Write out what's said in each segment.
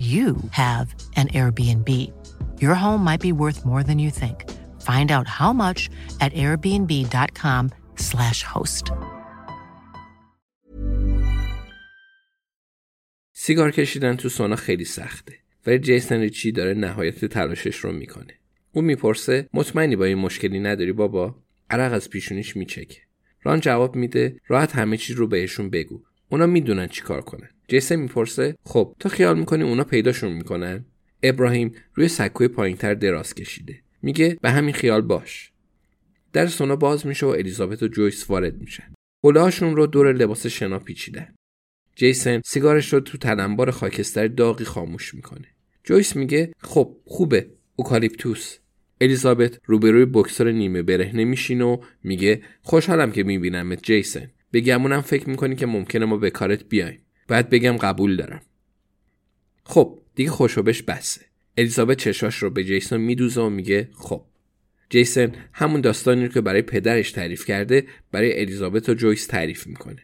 you have an Airbnb. Your home might be worth more than you think. Find out how much at airbnb.com/slash host. سیگار کشیدن تو سونا خیلی سخته ولی جیسن ریچی داره نهایت تلاشش رو می‌کنه او می‌پرسه مطمئنی با این مشکلی نداری بابا عرق از پیشونیش میچکه ران جواب میده راحت همه چیز رو بهشون بگو اونا می‌دونن چی کار کنن. جیسن می‌پرسه خب تو خیال می‌کنی اونا پیداشون می‌کنن؟ ابراهیم روی سکوی پایینتر دراز کشیده. میگه به همین خیال باش. در سونا باز میشه و الیزابت و جویس وارد میشن. حوله‌هاشون رو دور لباس شنا پیچیدن. جیسن سیگارش رو تو تلمبار خاکستر داغی خاموش می‌کنه. جویس میگه خب خوبه اوکالیپتوس. الیزابت روبروی بکسور نیمه برهنه میشینه و میگه خوشحالم که میبینمت جیسن. به گمونم فکر می‌کنی که ممکنه ما به کارت بیایم. باید بگم قبول دارم. خب دیگه خوشوبش بسه. الیزابت چشاش رو به جیسون میدوزه و میگه خب. جیسن همون داستانی رو که برای پدرش تعریف کرده برای الیزابت و جویس تعریف می‌کنه.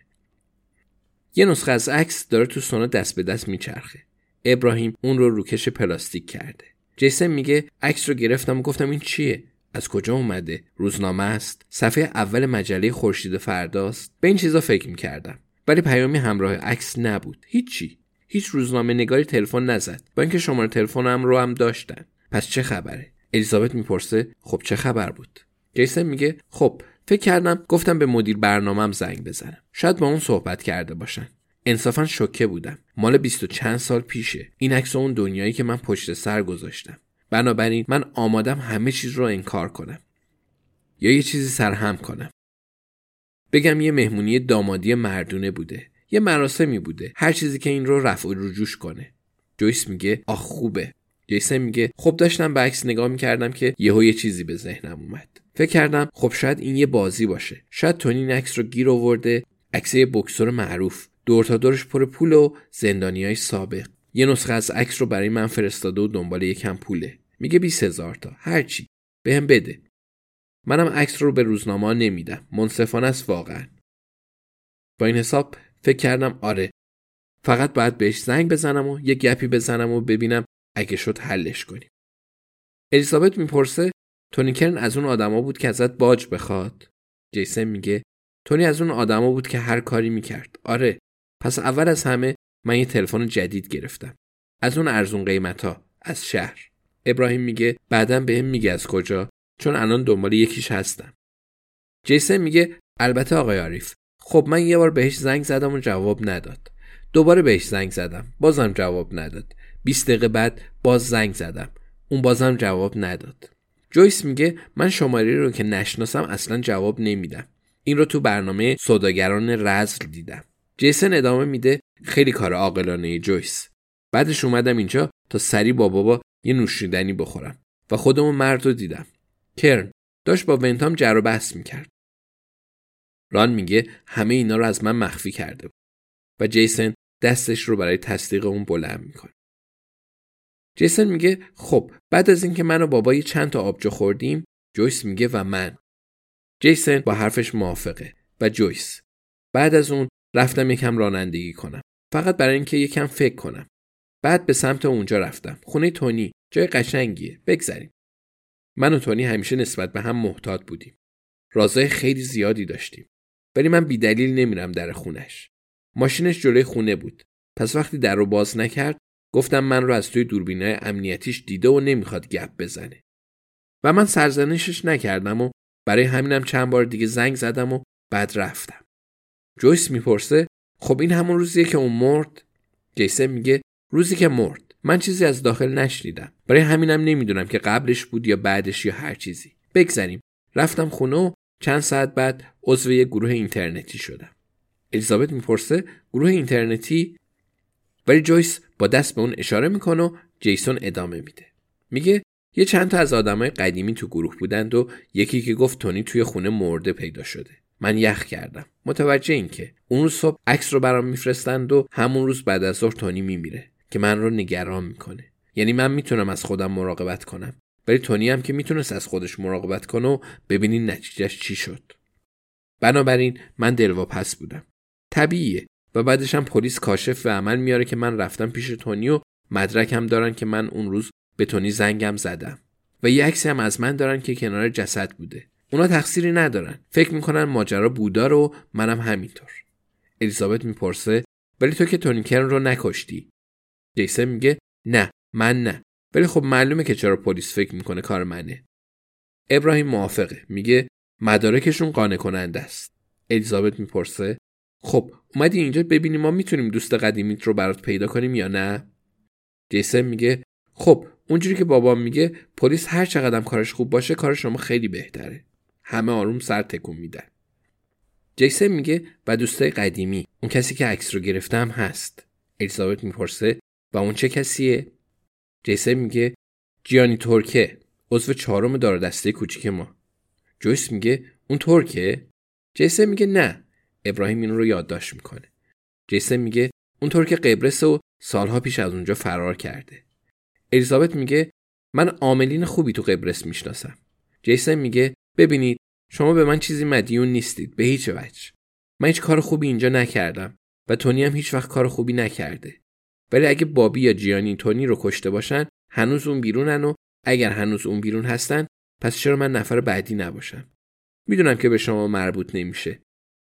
یه نسخه از عکس داره تو سونا دست به دست میچرخه. ابراهیم اون رو روکش پلاستیک کرده. جیسن میگه عکس رو گرفتم و گفتم این چیه؟ از کجا اومده؟ روزنامه است؟ صفحه اول مجله خورشید فرداست؟ به این چیزا فکر می‌کردم. ولی پیامی همراه عکس نبود. هیچی. هیچ روزنامه نگاری تلفن نزد. با اینکه شماره تلفنم رو هم داشتن. پس چه خبره؟ الیزابت می‌پرسه خب چه خبر بود؟ جیسن میگه خب فکر کردم گفتم به مدیر برنامهم زنگ بزنم. شاید با اون صحبت کرده باشن. انصافا شوکه بودم. مال بیست و چند سال پیشه. این عکس اون دنیایی که من پشت سر گذاشتم. بنابراین من آمادم همه چیز رو انکار کنم. یا یه چیزی سرهم کنم. بگم یه مهمونی دامادی مردونه بوده. یه مراسمی بوده. هر چیزی که این رو رفع و رجوش کنه. جویس میگه آخ خوبه. جیسن میگه خب داشتم به عکس نگاه می‌کردم که یهو یه چیزی به ذهنم اومد. فکر کردم خب شاید این یه بازی باشه. شاید تونی این عکس رو گیر آورده. عکس یه بکسور معروف. دور تا دورش پر پول و زندانی های سابق. یه نسخه از عکس رو برای من فرستاده و دنبال یکم پوله. میگه 20 هزار تا. هرچی بهم بده. منم عکس رو به روزنامه نمیدم. منصفانه است واقعا. با این حساب فکر کردم آره فقط باید بهش زنگ بزنم و یه گپی بزنم و ببینم اگه شد حلش کنیم. الیزابت می‌پرسه تونی کرن از اون آدما بود که ازت باج بخواد؟ جیسن میگه تونی از اون آدما بود که هر کاری می‌کرد. آره پس اول از همه من یه تلفن جدید گرفتم. از اون ارزون قیمت از شهر. ابراهیم میگه بعدا بهم میگه از کجا؟ چون الان دنبال یکیش هستم. جیسن میگه البته آقای عارف خب من یه بار بهش زنگ زدم و جواب نداد. دوباره بهش زنگ زدم بازم جواب نداد. 20 دقیقه بعد باز زنگ زدم اون بازم جواب نداد. جویس میگه من شماره رو که نشناسم اصلا جواب نمیدم. این رو تو برنامه سوداگران رزل دیدم. جیسن ادامه میده خیلی کار عاقلانه جویس. بعدش اومدم اینجا تا سری با بابا یه نوشیدنی بخورم و خودمون مرد رو دیدم. کرن داشت با ونتام جر و بحث می‌کرد. ران میگه همه اینا رو از من مخفی کرده بود و جیسن دستش رو برای تصدیق اون بلند می‌کنه. جیسن میگه خب بعد از اینکه من و بابا یه چند تا آبجو خوردیم جویس میگه و من. جیسن با حرفش موافقه و جویس بعد از اون رفتم یکم رانندگی کنم. فقط برای اینکه یکم فکر کنم. بعد به سمت اونجا رفتم. خونه تونی. جای قشنگیه. بگذریم. من و تونی همیشه نسبت به هم محتاط بودیم. رازای خیلی زیادی داشتیم. ولی من بیدلیل نمیرم در خونش. ماشینش جلوی خونه بود. پس وقتی در رو باز نکرد گفتم من رو از توی دوربینای امنیتیش دیده و نمی‌خواد گپ بزنه. و من سرزنشش نکردم و برای همینم چند بار دیگه زنگ زدم و بعد رفتم. جویس می‌پرسه خب این همون روزیه که اون مرد؟ جیسن میگه روزی که مرد. من چیزی از داخل نشنیدم. برای همینم نمی‌دونم که قبلش بود یا بعدش یا هر چیزی. بگذریم. رفتم خونه و چند ساعت بعد عضو یه گروه اینترنتی شدم. الیزابت می‌پرسه گروه اینترنتی؟ ولی جویس با دست به اون اشاره می‌کنه و جیسون ادامه میده. میگه یه چند تا از آدمای قدیمی تو گروه بودند و یکی که گفت تونی توی خونه مرده پیدا شده. من یخ کردم. متوجه این که اون روز صبح عکس رو برام میفرستند و همون روز بعد از ظهر تونی میمیره که من رو نگران می‌کنه. یعنی من می‌تونم از خودم مراقبت کنم. ولی تونی هم که می‌تونست از خودش مراقبت کنه و ببینین نتیجهش چی شد. بنابراین من دلواپس بودم. طبیعیه. و بعدش هم پلیس کاشف و عمل میاره که من رفتم پیش تونی و مدرکم دارن که من اون روز به تونی زنگم زدم. و یه عکسی هم از من دارن که کنار جسد بوده. اونا تقصیری ندارن. فکر می‌کنن ماجرا بودا رو منم همینطور. الیزابت می‌پرسه ولی تو که تونی کرن رو نکشتی؟ جیسن میگه نه من نه. ولی خب معلومه که چرا پلیس فکر می‌کنه کار منه. ابراهیم موافقه. میگه مدارکشون قانع کننده است. الیزابت می‌پرسه خب اومدی اینجا ببینیم ما می‌تونیم دوست قدیمیت رو برات پیدا کنیم یا نه؟ جیسن میگه خب اونجوری که بابام میگه پلیس هر چقدر کارش خوب باشه کار شما خیلی بهتره. همه آروم سر تکون میدن. جیسن میگه و دوستای قدیمی اون کسی که عکس رو گرفتم هست. الیزابت می‌پرسه و اون چه کسیه؟ جیسن میگه جیانی ترکه عضو چهارم دار دسته کوچیک ما. جویس میگه اون ترکه؟ جیسن میگه نه ابراهیم این رو یادداشت می‌کنه. جیسن میگه اون ترک قبرس و سالها پیش از اونجا فرار کرده. الیزابت میگه من عاملین خوبی تو قبرس می‌شناسم. جیسن میگه ببینید شما به من چیزی مدیون نیستید به هیچ وجه. من هیچ کار خوبی اینجا نکردم و تونی هم هیچ وقت کار خوبی نکرده. ولی اگه بابی یا جیانی تونی رو کشته باشن هنوز اون بیرونن و اگر هنوز اون بیرون هستن پس چرا من نفر بعدی نباشم؟ می‌دونم که به شما مربوط نمیشه.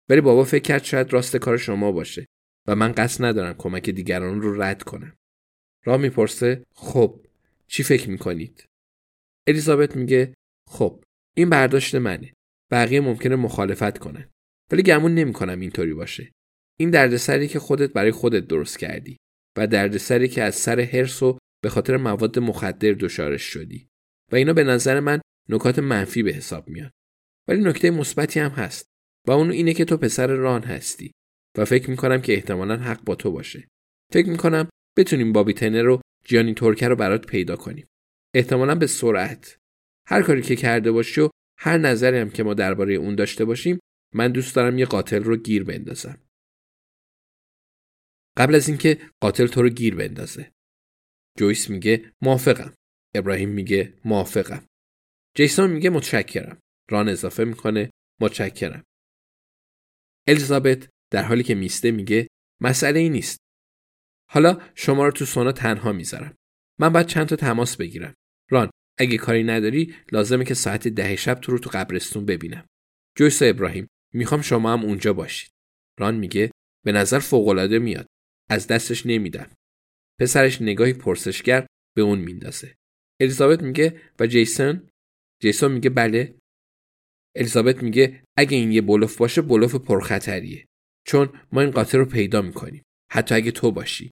ولی بابا فکر کرد شاید راست کار شما باشه و من قصد ندارم کمک دیگران رو رد کنم. را می‌پرسه خب چی فکر می‌کنید؟ الیزابت میگه خب این برداشت منه. بقیه ممکنه مخالفت کنن. ولی گمون نمی‌کنم اینطوری باشه. این دردسری که خودت برای خودت درست کردی و دردسری که از سر هرس و به خاطر مواد مخدر دچارش شدی. و اینا به نظر من نکات منفی به حساب میاد ولی نکته مثبتی هم هست. و اون اینه که تو پسر ران هستی. و فکر می‌کنم که احتمالا حق با تو باشه. فکر می‌کنم بتونیم بابی تنر رو جیانی ترکه رو برات پیدا کنیم. احتمالا به سرعت. هر کاری که کرده باشی و هر نظری هم که ما درباره اون داشته باشیم من دوست دارم یه قاتل رو گیر بندازم. قبل از اینکه قاتل تو رو گیر بندازه. جویس میگه موافقم. ابراهیم میگه موافقم. جیسون میگه متشکرم. ران اضافه می‌کنه متشکرم. الیزابت در حالی که میسته میگه مسئله ای نیست. حالا شما رو تو سونا تنها می‌ذارم. من باید چند تا تماس بگیرم. اگه کاری نداری لازمه که ساعت ده شب تو رو تو قبرستون ببینم. جویس ابراهیم می‌خوام شما هم اونجا باشید. ران میگه به نظر فوقالعاده میاد. از دستش نمیدم. پسرش نگاهی پرسشگر به اون میندازه. الیزابت میگه و جیسون؟ جیسون میگه بله. الیزابت میگه اگه این یه بلوف باشه بلوف پرخطریه. چون ما این قاتل رو پیدا می‌کنیم. حتی اگه تو باشی.